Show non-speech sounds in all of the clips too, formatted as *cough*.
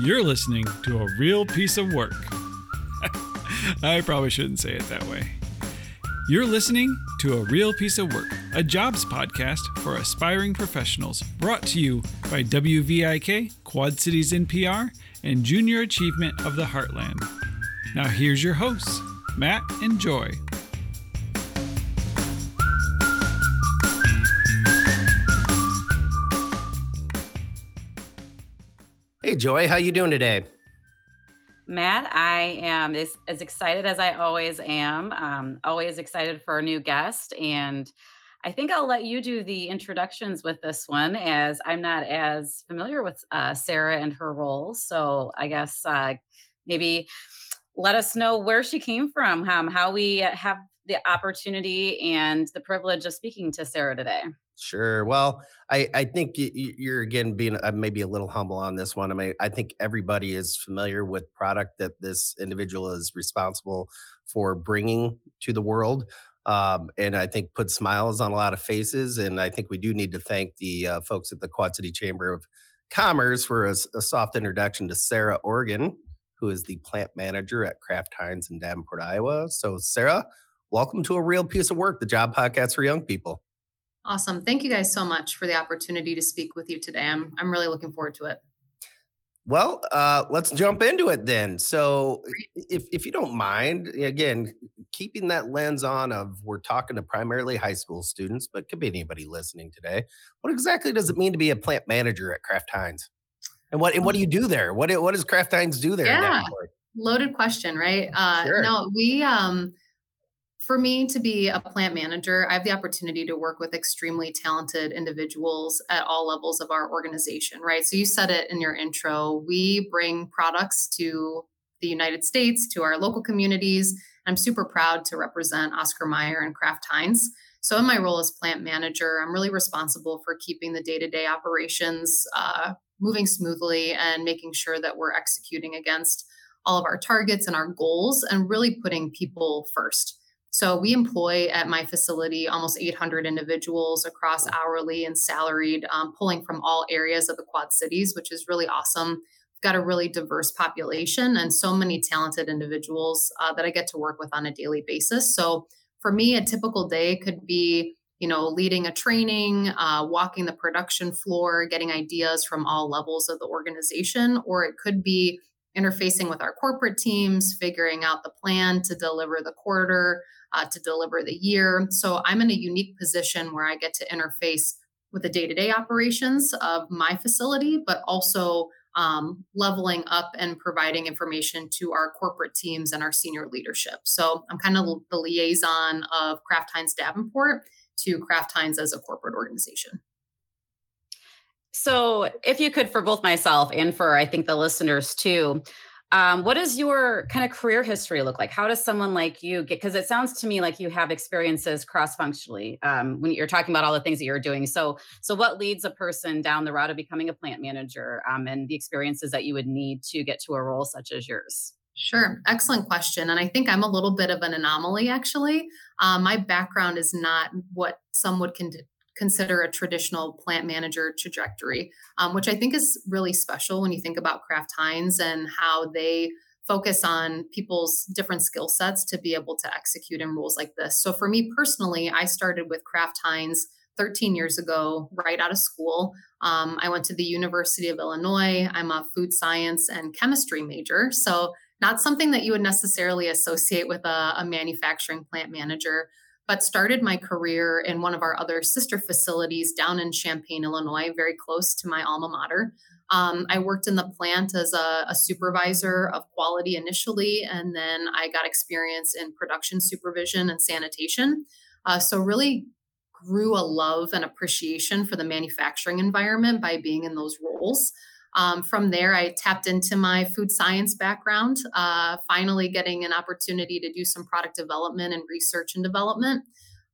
You're listening to a real piece of work. *laughs* I probably shouldn't say it that way. You're listening to A Real Piece of Work, a jobs podcast for aspiring professionals, brought to you by WVIK, Quad Cities NPR, and Junior Achievement of the Heartland. Now, here's your hosts, Matt and Joy. Joy, how you doing today? Matt, I am as, as excited as I always am. Um, always excited for a new guest. And I think I'll let you do the introductions with this one as I'm not as familiar with uh, Sarah and her role. So I guess uh, maybe let us know where she came from, um, how we have the opportunity and the privilege of speaking to Sarah today. Sure. Well, I, I think you're again being uh, maybe a little humble on this one. I mean, I think everybody is familiar with product that this individual is responsible for bringing to the world. Um, and I think put smiles on a lot of faces. And I think we do need to thank the uh, folks at the Quad City Chamber of Commerce for a, a, soft introduction to Sarah Organ, who is the plant manager at Kraft Heinz in Davenport, Iowa. So, Sarah, welcome to a real piece of work, the job podcast for young people. Awesome. Thank you guys so much for the opportunity to speak with you today. I'm, I'm really looking forward to it. Well, uh, let's jump into it then. So, if, if you don't mind, again, keeping that lens on of we're talking to primarily high school students, but could be anybody listening today. What exactly does it mean to be a plant manager at Kraft Heinz? And what and what do you do there? What what does Kraft Heinz do there? Yeah, loaded question, right? Uh, sure. No, we um, for me to be a plant manager, I have the opportunity to work with extremely talented individuals at all levels of our organization, right? So you said it in your intro. We bring products to the United States, to our local communities. I'm super proud to represent Oscar Mayer and Kraft Heinz. So, in my role as plant manager, I'm really responsible for keeping the day to day operations uh, moving smoothly and making sure that we're executing against all of our targets and our goals and really putting people first. So we employ at my facility almost 800 individuals across hourly and salaried, um, pulling from all areas of the Quad Cities, which is really awesome. We've got a really diverse population and so many talented individuals uh, that I get to work with on a daily basis. So for me, a typical day could be you know, leading a training, uh, walking the production floor, getting ideas from all levels of the organization, or it could be interfacing with our corporate teams, figuring out the plan to deliver the quarter, uh, to deliver the year. So I'm in a unique position where I get to interface with the day to day operations of my facility, but also um, leveling up and providing information to our corporate teams and our senior leadership. So I'm kind of the liaison of Kraft Heinz Davenport to Kraft Heinz as a corporate organization. So, if you could, for both myself and for I think the listeners too, um, what does your kind of career history look like? How does someone like you get? Because it sounds to me like you have experiences cross-functionally um, when you're talking about all the things that you're doing. So, so what leads a person down the route of becoming a plant manager, um, and the experiences that you would need to get to a role such as yours? Sure, excellent question. And I think I'm a little bit of an anomaly, actually. Uh, my background is not what some would con- consider a traditional plant manager trajectory, um, which I think is really special when you think about Kraft Heinz and how they focus on people's different skill sets to be able to execute in roles like this. So for me personally, I started with Kraft Heinz 13 years ago, right out of school. Um, I went to the University of Illinois. I'm a food science and chemistry major. So not something that you would necessarily associate with a, a manufacturing plant manager but started my career in one of our other sister facilities down in Champaign, Illinois, very close to my alma mater. Um, I worked in the plant as a, a, supervisor of quality initially, and then I got experience in production supervision and sanitation. Uh, so, really grew a love and appreciation for the manufacturing environment by being in those roles. Um, from there, I tapped into my food science background, uh, finally getting an opportunity to do some product development and research and development.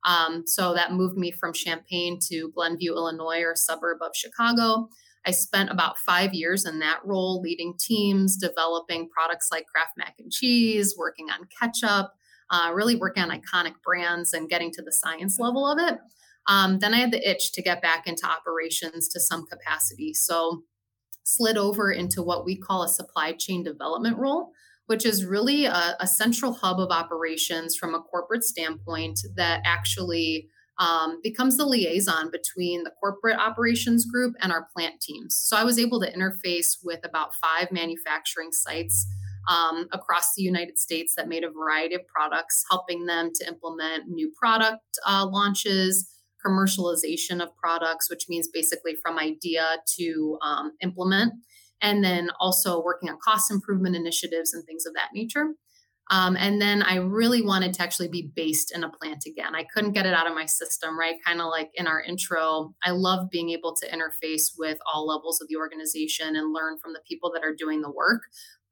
Um, so that moved me from Champaign to Glenview, Illinois, or a suburb of Chicago. I spent about five years in that role, leading teams, developing products like Kraft mac and cheese, working on ketchup, uh, really working on iconic brands and getting to the science level of it. Um, then I had the itch to get back into operations to some capacity. So slid over into what we call a supply chain development role, which is really a, a central hub of operations from a corporate standpoint that actually um, becomes the liaison between the corporate operations group and our plant teams. So I was able to interface with about five manufacturing sites um, across the United States that made a variety of products, helping them to implement new product uh, launches, commercialization of products, which means basically from idea to um, implement, and then also working on cost improvement initiatives and things of that nature. Um, and then I really wanted to actually be based in a plant again. I couldn't get it out of my system, right? Kind of like in our intro, I love being able to interface with all levels of the organization and learn from the people that are doing the work.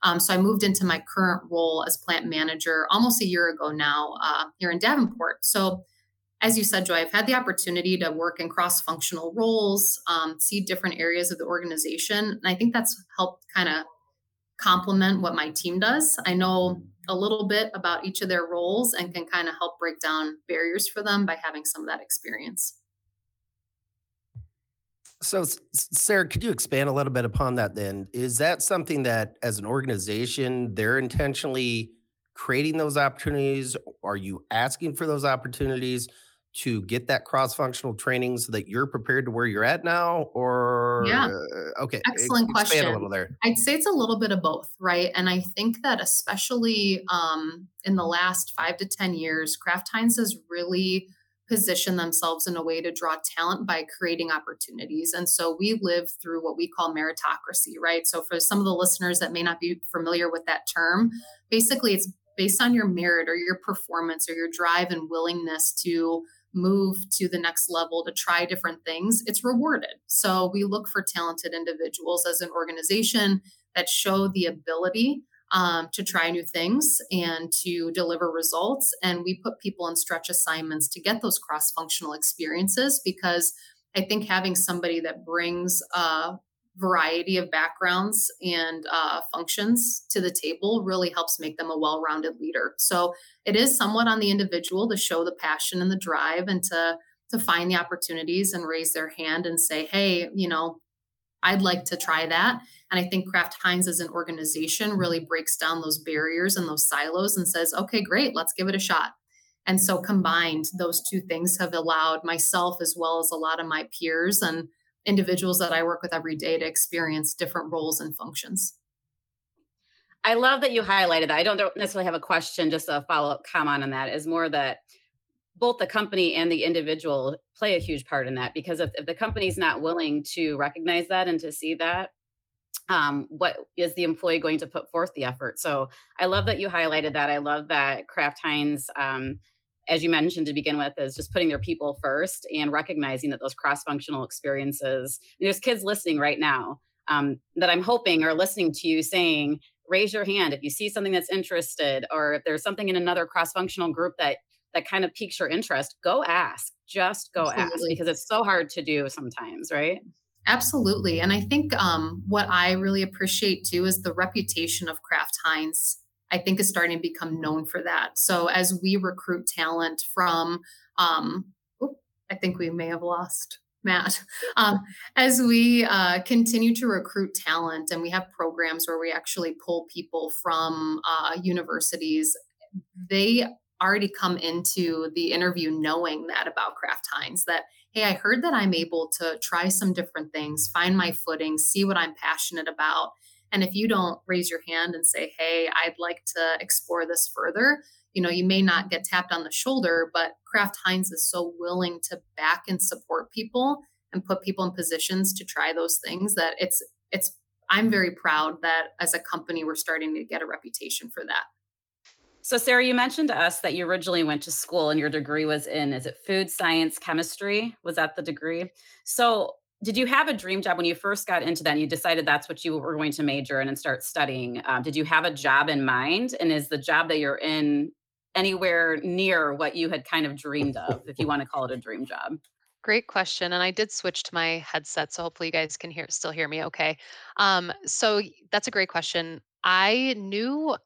Um, so I moved into my current role as plant manager almost a year ago now uh, here in Davenport. So as you said, Joy, I've had the opportunity to work in cross functional roles, um, see different areas of the organization. And I think that's helped kind of complement what my team does. I know a little bit about each of their roles and can kind of help break down barriers for them by having some of that experience. So, Sarah, could you expand a little bit upon that then? Is that something that, as an organization, they're intentionally creating those opportunities? Are you asking for those opportunities? To get that cross-functional training so that you're prepared to where you're at now or yeah uh, okay excellent question a little there. I'd say it's a little bit of both right? And i think that especially um, in the last five to ten years kraft heinz has really positioned themselves in a way to draw talent by creating opportunities. And so we live through what we call meritocracy right? So for some of the listeners that may not be familiar with that term basically it's based on your merit or your performance or your drive and willingness to move to the next level to try different things, it's rewarded. So we look for talented individuals as an organization that show the ability um, to try new things and to deliver results. And we put people in stretch assignments to get those cross functional experiences because I think having somebody that brings uh, variety of backgrounds and uh, functions to the table really helps make them a well-rounded leader. So it is somewhat on the individual to show the passion and the drive and to to find the opportunities and raise their hand and say hey you know i'd like to try that. And i think kraft heinz as an organization really breaks down those barriers and those silos and says okay great let's give it a shot. And so combined those two things have allowed myself as well as a lot of my peers and individuals that I work with every day to experience different roles and functions. I love that you highlighted that. I don't necessarily have a question, just a follow up comment on that is more that both the company and the individual play a huge part in that because if, if the company's not willing to recognize that and to see that, um, what is the employee going to put forth the effort? So I love that you highlighted that. I love that Kraft Heinz um, as you mentioned to begin with, is just putting their people first and recognizing that those cross functional experiences. there's kids listening right now um, that I'm hoping are listening to you saying, raise your hand if you see something that's interested, or if there's something in another cross functional group that that kind of piques your interest, go ask. Just go Absolutely. ask because it's so hard to do sometimes, right? Absolutely. And I think um, what I really appreciate too is the reputation of Kraft Heinz I think is starting to become known for that. So as we recruit talent from, um, I think we may have lost Matt. *laughs* Um, as we uh, continue to recruit talent, and we have programs where we actually pull people from uh, universities, they already come into the interview knowing that about Kraft Heinz that hey, I heard that I'm able to try some different things, find my footing, see what I'm passionate about, and if you don't raise your hand and say, hey, I'd like to explore this further, you know, you may not get tapped on the shoulder, but Kraft Heinz is so willing to back and support people and put people in positions to try those things that it's it's I'm very proud that as a company we're starting to get a reputation for that. So Sarah, you mentioned to us that you originally went to school and your degree was in is it food science chemistry? Was that the degree? So did you have a dream job when you first got into that and you decided that's what you were going to major in and start studying um, did you have a job in mind and is the job that you're in anywhere near what you had kind of dreamed of if you want to call it a dream job Great question. And I did switch to my headset, so hopefully you guys can hear still hear me okay. Um, so that's a great question. I knew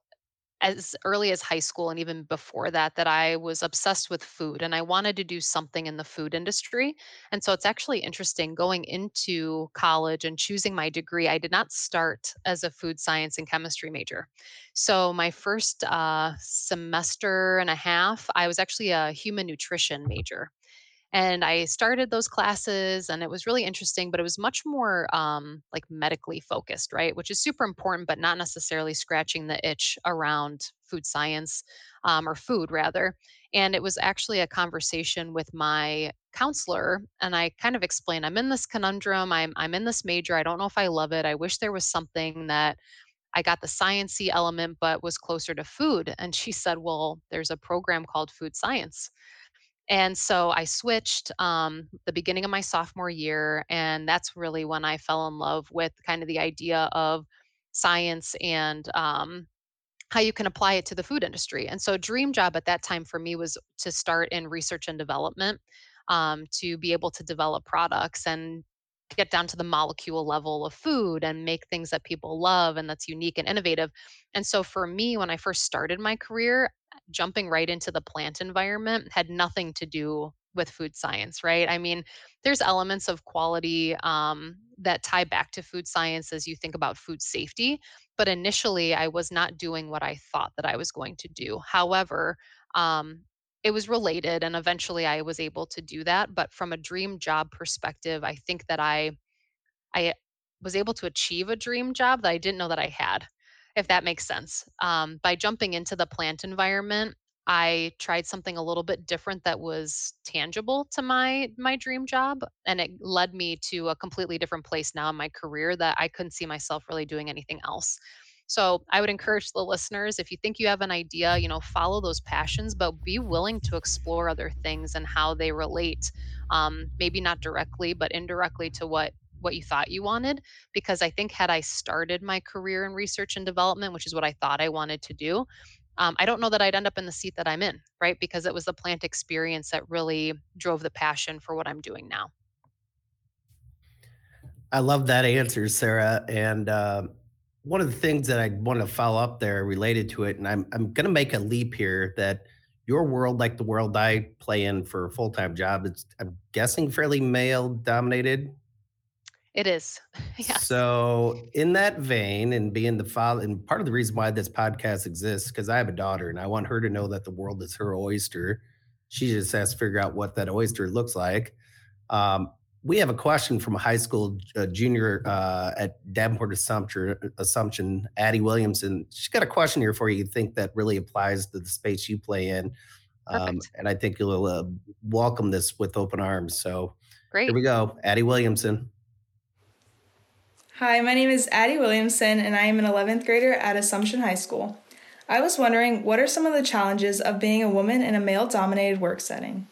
as early as high school and even before that that I was obsessed with food and I wanted to do something in the food industry. And so it's actually interesting going into college and choosing my degree. I did not start as a food science and chemistry major. So my first uh, semester and a half, I was actually a human nutrition major and I started those classes and it was really interesting, but it was much more um, like medically focused, right? Which is super important, but not necessarily scratching the itch around food science um, or food rather. And it was actually a conversation with my counselor and I kind of explained I'm in this conundrum, I'm I'm in this major, I don't know if I love it. I wish there was something that I got the sciency element but was closer to food. And she said, "Well, there's a program called food science." And so I switched um, the beginning of my sophomore year, and that's really when I fell in love with kind of the idea of science and um, how you can apply it to the food industry. And so, dream job at that time for me was to start in research and development um, to be able to develop products and get down to the molecule level of food and make things that people love and that's unique and innovative. And so for me, when I first started my career, jumping right into the plant environment had nothing to do with food science, right? I mean, there's elements of quality um, that tie back to food science as you think about food safety. But initially, I was not doing what I thought that I was going to do. However, um, it was related and eventually I was able to do that, but from a dream job perspective, I think that I I was able to achieve a dream job that I didn't know that I had, if that makes sense. Um, by jumping into the plant environment, I tried something a little bit different that was tangible to my my dream job, and it led me to a completely different place now in my career that I couldn't see myself really doing anything else. So I would encourage the listeners if you think you have an idea, you know, follow those passions, but be willing to explore other things and how they relate. Um, maybe not directly, but indirectly to what what you thought you wanted because i think had i started my career in research and development which is what i thought i wanted to do um, i don't know that i'd end up in the seat that i'm in right because it was the plant experience that really drove the passion for what i'm doing now i love that answer sarah and uh, one of the things that I want to follow up there related to it, and I'm I'm going to make a leap here that your world, like the world I play in for a full time job, it's I'm guessing fairly male dominated. It is, *laughs* yeah. So in that vein, and being the father, and part of the reason why this podcast exists because I have a daughter and I want her to know that the world is her oyster. She just has to figure out what that oyster looks like. Um, we have a question from a high school uh, junior uh, at Davenport Assumption, Assumption, Addie Williamson. She's got a question here for you. You think that really applies to the space you play in, um, and I think you'll uh, welcome this with open arms. So, great. Here we go, Addie Williamson. Hi, my name is Addie Williamson, and I am an 11th grader at Assumption High School. I was wondering, what are some of the challenges of being a woman in a male-dominated work setting?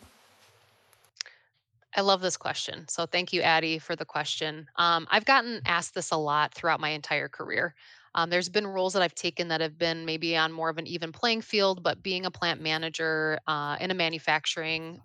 I love this question. So thank you, Addie, for the question. Um, I've gotten asked this a lot throughout my entire career. Um, there's been roles that I've taken that have been maybe on more of an even playing field, but being a plant manager uh, in a manufacturing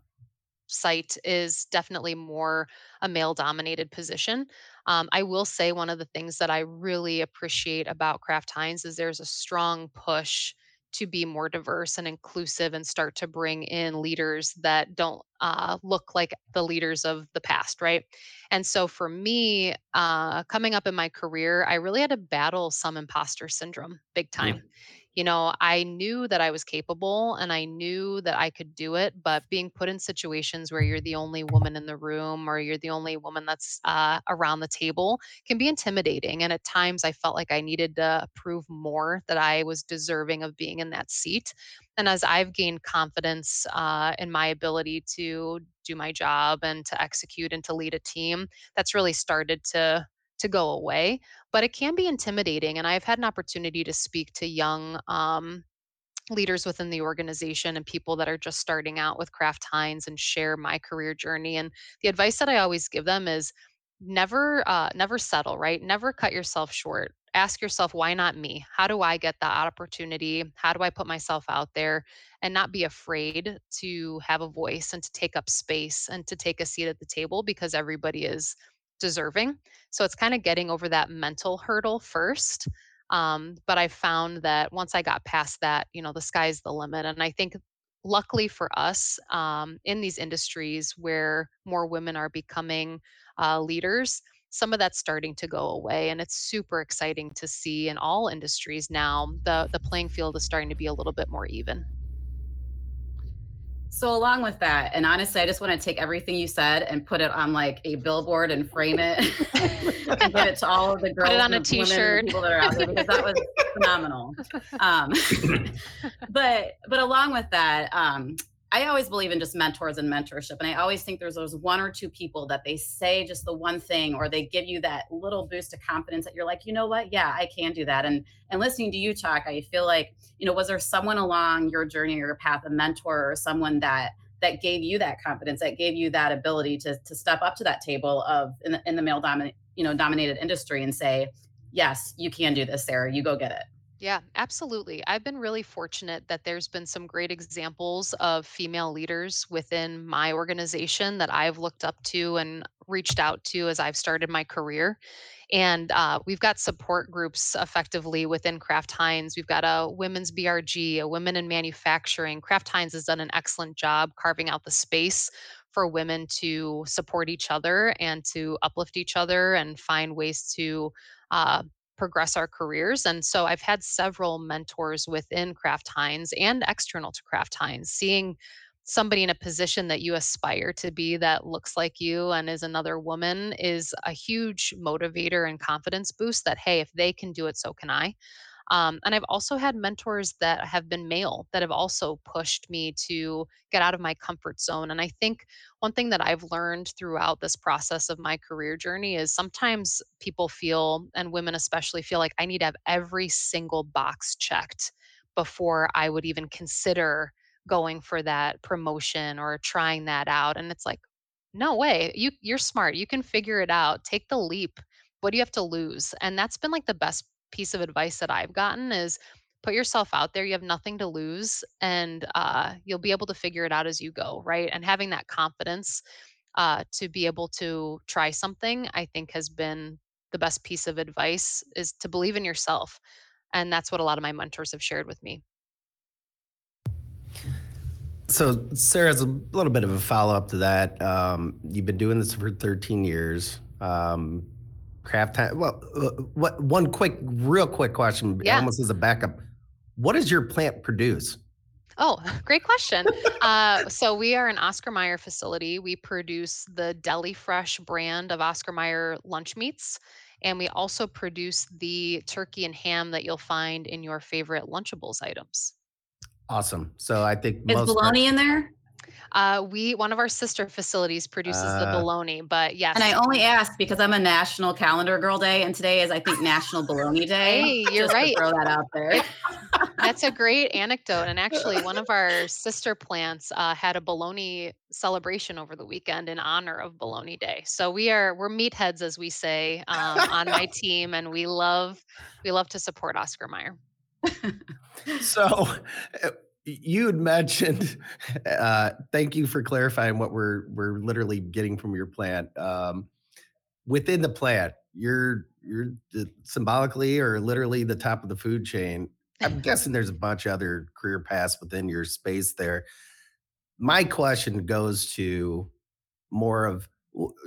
site is definitely more a male dominated position. Um, I will say one of the things that I really appreciate about Kraft Heinz is there's a strong push to be more diverse and inclusive and start to bring in leaders that don't uh, look like the leaders of the past, right? And so for me, uh, coming up in my career, I really had to battle some imposter syndrome big time. You know, I knew that I was capable and I knew that I could do it, but being put in situations where you're the only woman in the room or you're the only woman that's uh, around the table can be intimidating. And at times I felt like I needed to prove more that I was deserving of being in that seat. And as I've gained confidence uh, in my ability to do my job and to execute and to lead a team, that's really started to to go away, but it can be intimidating. And I've had an opportunity to speak to young um, leaders within the organization and people that are just starting out with Kraft Heinz and share my career journey. And the advice that I always give them is never uh, never settle right never cut yourself short ask yourself why not me how do i get that opportunity how do i put myself out there and not be afraid to have a voice and to take up space and to take a seat at the table because everybody is deserving. So it's kind of getting over that mental hurdle first. Um, but I found that once I got past that, you know, the sky's the limit. And I think luckily for us um, in these industries where more women are becoming uh, leaders, some of that's starting to go away and it's super exciting to see in all industries now the the playing field is starting to be a little bit more even so along with that, and honestly, I just want to take everything you said and put it on like a billboard and frame it *laughs* and give it to all of the girls. Put it on a t-shirt. people that are out there because that was *laughs* phenomenal. Um, *laughs* but but along with that, um, I always believe in just mentors and mentorship. And I always think there's those one or two people that they say just the one thing or they give you that little boost of confidence that you're like, you know what? Yeah, I can do that. And and listening to you talk, I feel like, you know, was there someone along your journey or your path, a mentor or someone that that gave you that confidence, that gave you that ability to to step up to that table of in the, in the male dominant, you know, dominated industry and say, yes, you can do this, Sarah. You go get it. Yeah, absolutely. I've been really fortunate that there's been some great examples of female leaders within my organization that I've looked up to and reached out to as I've started my career. And uh, we've got support groups effectively within Kraft Heinz. We've got a women's BRG, a women in manufacturing. Kraft Heinz has done an excellent job carving out the space for women to support each other and to uplift each other and find ways to uh, progress our careers. And so I've had several mentors within Kraft Heinz and external to Kraft Heinz, seeing somebody in a position that you aspire to be that looks like you and is another woman is a huge motivator and confidence boost that, hey, if they can do it, so can I. Um, and I've also had mentors that have been male that have also pushed me to get out of my comfort zone. And I think one thing that I've learned throughout this process of my career journey is sometimes people feel, and women especially, feel like I need to have every single box checked before I would even consider going for that promotion or trying that out. And it's like, no way. You you're smart. You can figure it out. Take the leap. What do you have to lose? And that's been like the best piece of advice that I've gotten is put yourself out there. You have nothing to lose, and uh, you'll be able to figure it out as you go, right? And having that confidence uh, to be able to try something, I think, has been the best piece of advice is to believe in yourself. And that's what a lot of my mentors have shared with me. So, Sarah, Sarah's a little bit of a follow up to that. Um, you've been doing this for 13 years. Um, Kraft time. Well, uh, what one quick, real quick question, yeah. almost as a backup. What does your plant produce? Oh, *laughs* great question. uh, so we are an Oscar Mayer facility. We produce the Deli Fresh brand of Oscar Mayer lunch meats, and we also produce the turkey and ham that you'll find in your favorite Lunchables items. Awesome. So I think is bologna in there? Uh, we one of our sister facilities produces uh, the bologna, but yes. And I only ask because I'm a National Calendar Girl Day, and today is I think National Bologna Day. Hey, you're right. throw that out there. *laughs* That's a great anecdote. And actually, one of our sister plants uh, had a bologna celebration over the weekend in honor of Bologna Day. So we are we're meatheads, as we say, um, on my *laughs* team, and we love we love to support Oscar Mayer. *laughs* so uh, you had mentioned *laughs* uh, thank you for clarifying what we're we're literally getting from your plant um, within the plant you're you're symbolically or literally the top of the food chain. I'm *laughs* guessing there's a bunch of other career paths within your space there. My question goes to more of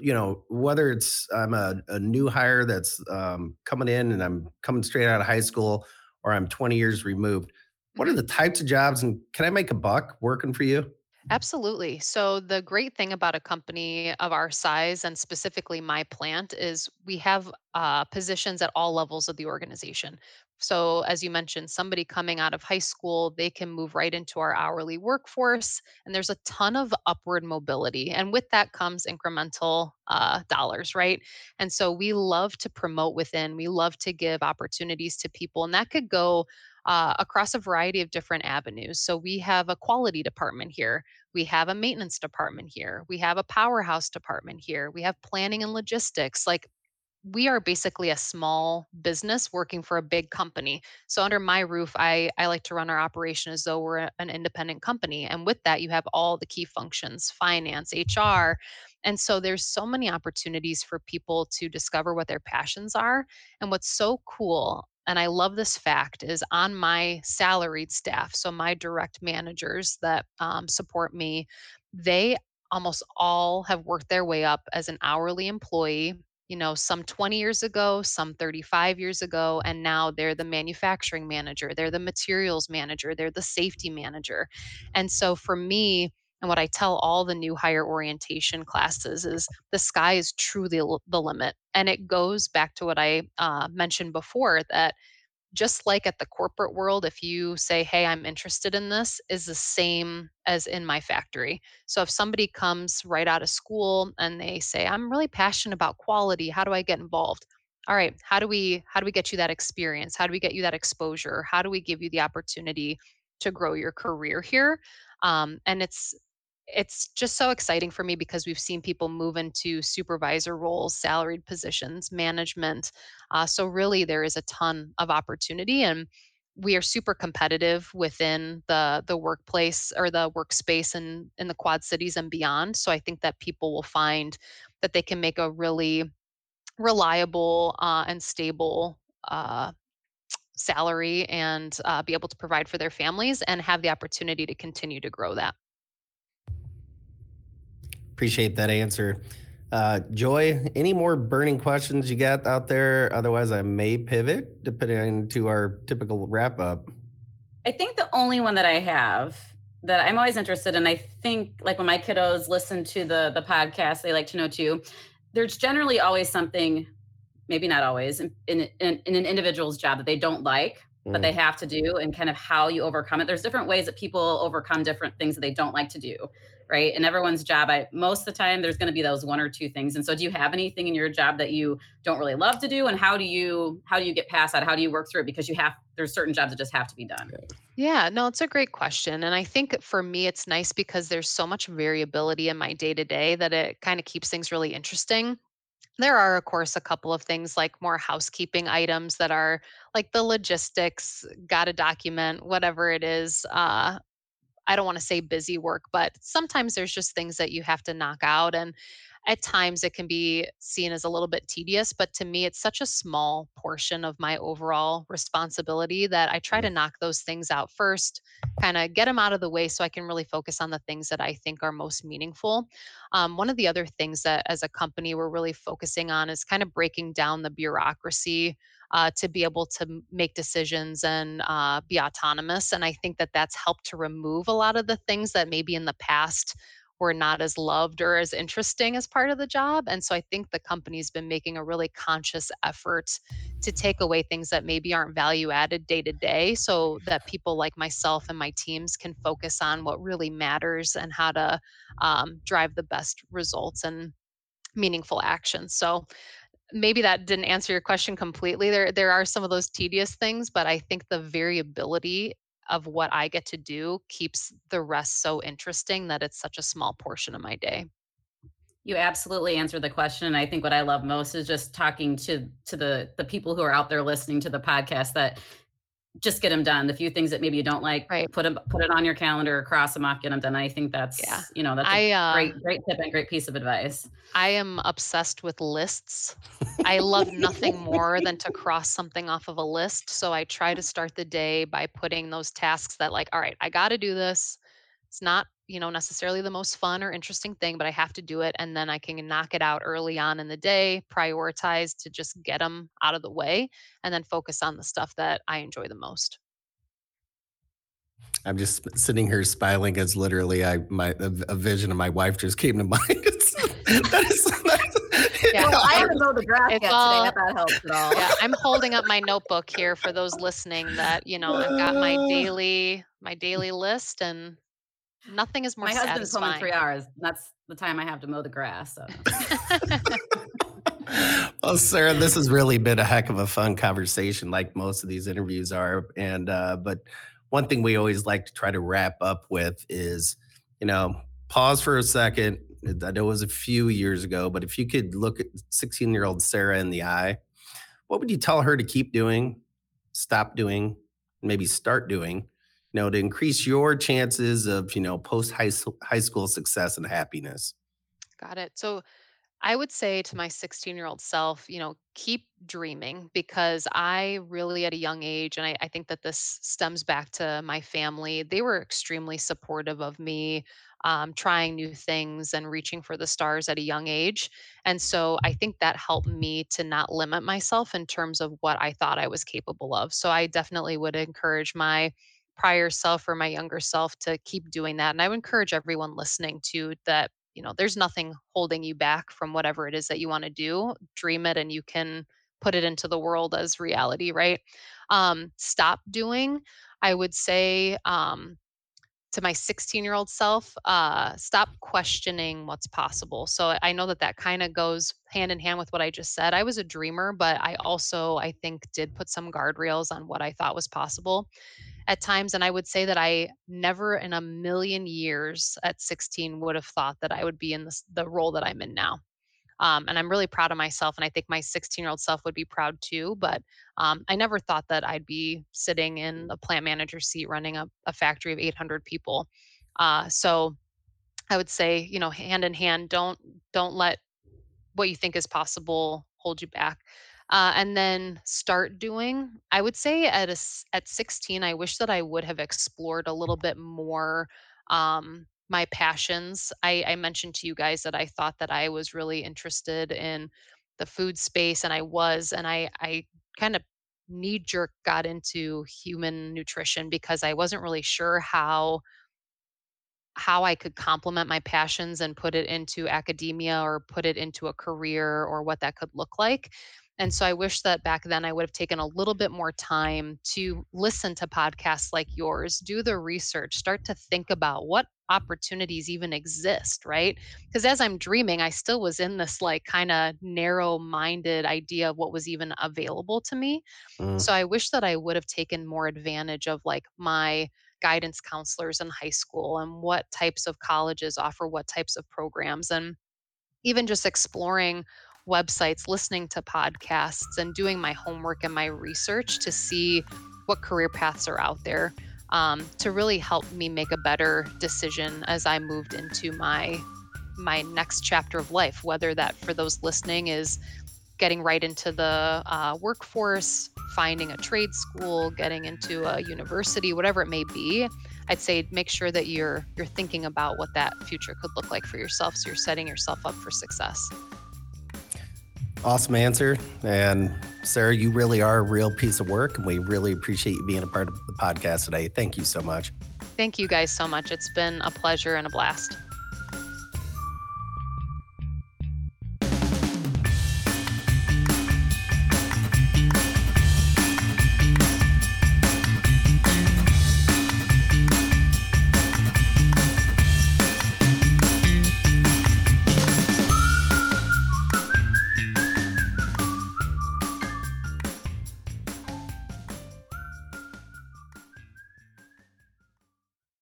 you know whether it's i'm a, a new hire that's um, coming in and i'm coming straight out of high school or i'm 20 years removed what are the types of jobs and can I make a buck working for you? Absolutely. So, the great thing about a company of our size and specifically my plant is we have uh, positions at all levels of the organization. So, as you mentioned, somebody coming out of high school, they can move right into our hourly workforce, and there's a ton of upward mobility. And with that comes incremental uh, dollars, right? And so, we love to promote within, we love to give opportunities to people, and that could go uh, across a variety of different avenues. So we have a quality department here. We have a maintenance department here. We have a powerhouse department here. We have planning and logistics. Like we are basically a small business working for a big company. So under my roof, I, I like to run our operation as though we're an independent company. And with that, you have all the key functions, finance, HR. And so there's so many opportunities for people to discover what their passions are. And what's so cool and I love this fact, is on my salaried staff, so my direct managers that um, support me, they almost all have worked their way up as an hourly employee you know, some 20 years ago, some 35 years ago, and now they're the manufacturing manager, they're the materials manager, they're the safety manager. And so for me, and what I tell all the new hire orientation classes is the sky is truly the limit. And it goes back to what I uh, mentioned before that just like at the corporate world, if you say, Hey, I'm interested in this, is the same as in my factory. So if somebody comes right out of school and they say, I'm really passionate about quality, how do I get involved? All right, how do we how do we get you that experience? How do we get you that exposure? How do we give you the opportunity to grow your career here? Um, and it's it's just so exciting for me because we've seen people move into supervisor roles, salaried positions, management. Uh, so really, there is a ton of opportunity, and we are super competitive within the the workplace or the workspace in, in the Quad Cities and beyond. So I think that people will find that they can make a really reliable uh, and stable uh, salary and uh, be able to provide for their families and have the opportunity to continue to grow that. Appreciate that answer. Uh, Joy, any more burning questions you got out there? Otherwise, I may pivot depending to our typical wrap up. I think the only one that I have that I'm always interested in, I think like when my kiddos listen to the the podcast, they like to know too. There's generally always something, maybe not always, in, in, in an individual's job that they don't like, but mm. they have to do and kind of how you overcome it. There's different ways that people overcome different things that they don't like to do right? And everyone's job, I most of the time there's going to be those one or two things. And so do you have anything in your job that you don't really love to do? And how do you how do you get past that? How do you work through it? Because you have there's certain jobs that just have to be done. Yeah, no, it's a great question. And I think for me it's nice because there's so much variability in my day to day that it kind of keeps things really interesting. There are, of course, a couple of things like more housekeeping items that are like the logistics, got to document, whatever it is, uh, I don't want to say busy work, but sometimes there's just things that you have to knock out. And at times it can be seen as a little bit tedious, but to me, it's such a small portion of my overall responsibility that I try to knock those things out first, kind of get them out of the way so I can really focus on the things that I think are most meaningful. Um, one of the other things that as a company we're really focusing on is kind of breaking down the bureaucracy uh, to be able to make decisions and uh, be autonomous. And I think that that's helped to remove a lot of the things that maybe in the past were not as loved or as interesting as part of the job. And so I think the company's been making a really conscious effort to take away things that maybe aren't value added day to day so that people like myself and my teams can focus on what really matters and how to um, drive the best results and meaningful action. So maybe that didn't answer your question completely. There there are some of those tedious things, but I think the variability of what I get to do keeps the rest so interesting that it's such a small portion of my day. You absolutely answered the question and I think what I love most is just talking to to the the people who are out there listening to the podcast that just get them done. The few things that maybe you don't like, right. put them, put it on your calendar, cross them off, get them done. I think that's, yeah. you know, that's a I, uh, great, great tip and great piece of advice. I am obsessed with lists. I love nothing more than to cross something off of a list. So I try to *laughs* start the day by putting those tasks that like, all right, I got to do this. It's not you know necessarily the most fun or interesting thing but i have to do it and then i can knock it out early on in the day prioritize to just get them out of the way and then focus on the stuff that i enjoy the most i'm just sitting here smiling as literally i my a, a vision of my wife just came to *laughs* mind that is, *laughs* yeah. Well, I haven't mowed the grass yet all, today. If that helps at all. Yeah, I'm holding up my notebook here for those listening. That you know, I've got my *laughs* daily my daily list, and Nothing is more My husband's satisfying. home in three hours. That's the time I have to mow the grass. So. *laughs* well, Sarah, this has really been a heck of a fun conversation, like most of these interviews are. And uh, but one thing we always like to try to wrap up with is, you know, pause for a second. I know it was a few years ago, but if you could look at 16 year old Sarah in the eye, what would you tell her to keep doing, stop doing, maybe start doing you know, to increase your chances of, you know, post high high school success and happiness? Got it. So I would say to my 16 year old self, you know, keep dreaming because I really, at a young age, and I, I, think that this stems back to my family, they were extremely supportive of me um, trying new things and reaching for the stars at a young age. And so I think that helped me to not limit myself in terms of what I thought I was capable of. So I definitely would encourage my prior self or my younger self to keep doing that. And I would encourage everyone listening to that you know there's nothing holding you back from whatever it is that you want to do dream it and you can put it into the world as reality right? Um stop doing i would say um to my 16 year old self uh stop questioning what's possible. So i know that that kind of goes hand in hand with what i just said. I was a dreamer but i also i think did put some guardrails on what i thought was possible at times. And I would say that I never in a million years at 16 would have thought that I would be in this, the role that I'm in now. Um, and I'm really proud of myself. And I think my 16 year old self would be proud too. But um, I never thought that I'd be sitting in a plant manager seat running a, a factory of 800 people. Uh, so I would say, you know, hand in hand, don't don't let what you think is possible hold you back uh, and then start doing i would say at a, at 16 i wish that i would have explored a little bit more um, my passions I, I mentioned to you guys that i thought that i was really interested in the food space and i was and i i kind of knee jerk got into human nutrition because i wasn't really sure how how I could complement my passions and put it into academia or put it into a career or what that could look like. And so I wish that back then I would have taken a little bit more time to listen to podcasts like yours, do the research, start to think about what opportunities even exist, right? Because as I'm dreaming, I still was in this like kind of narrow minded idea of what was even available to me. Mm. So I wish that I would have taken more advantage of like my guidance counselors in high school and what types of colleges offer what types of programs and even just exploring websites, listening to podcasts, and doing my homework and my research to see what career paths are out there um, to really help me make a better decision as I moved into my my next chapter of life. Whether that for those listening is getting right into the uh, workforce, finding a trade school, getting into a university, whatever it may be. I'd say make sure that you're you're thinking about what that future could look like for yourself so you're setting yourself up for success. Awesome answer. And Sarah, you really are a real piece of work, and we really appreciate you being a part of the podcast today. Thank you so much. Thank you guys so much. It's been a pleasure and a blast.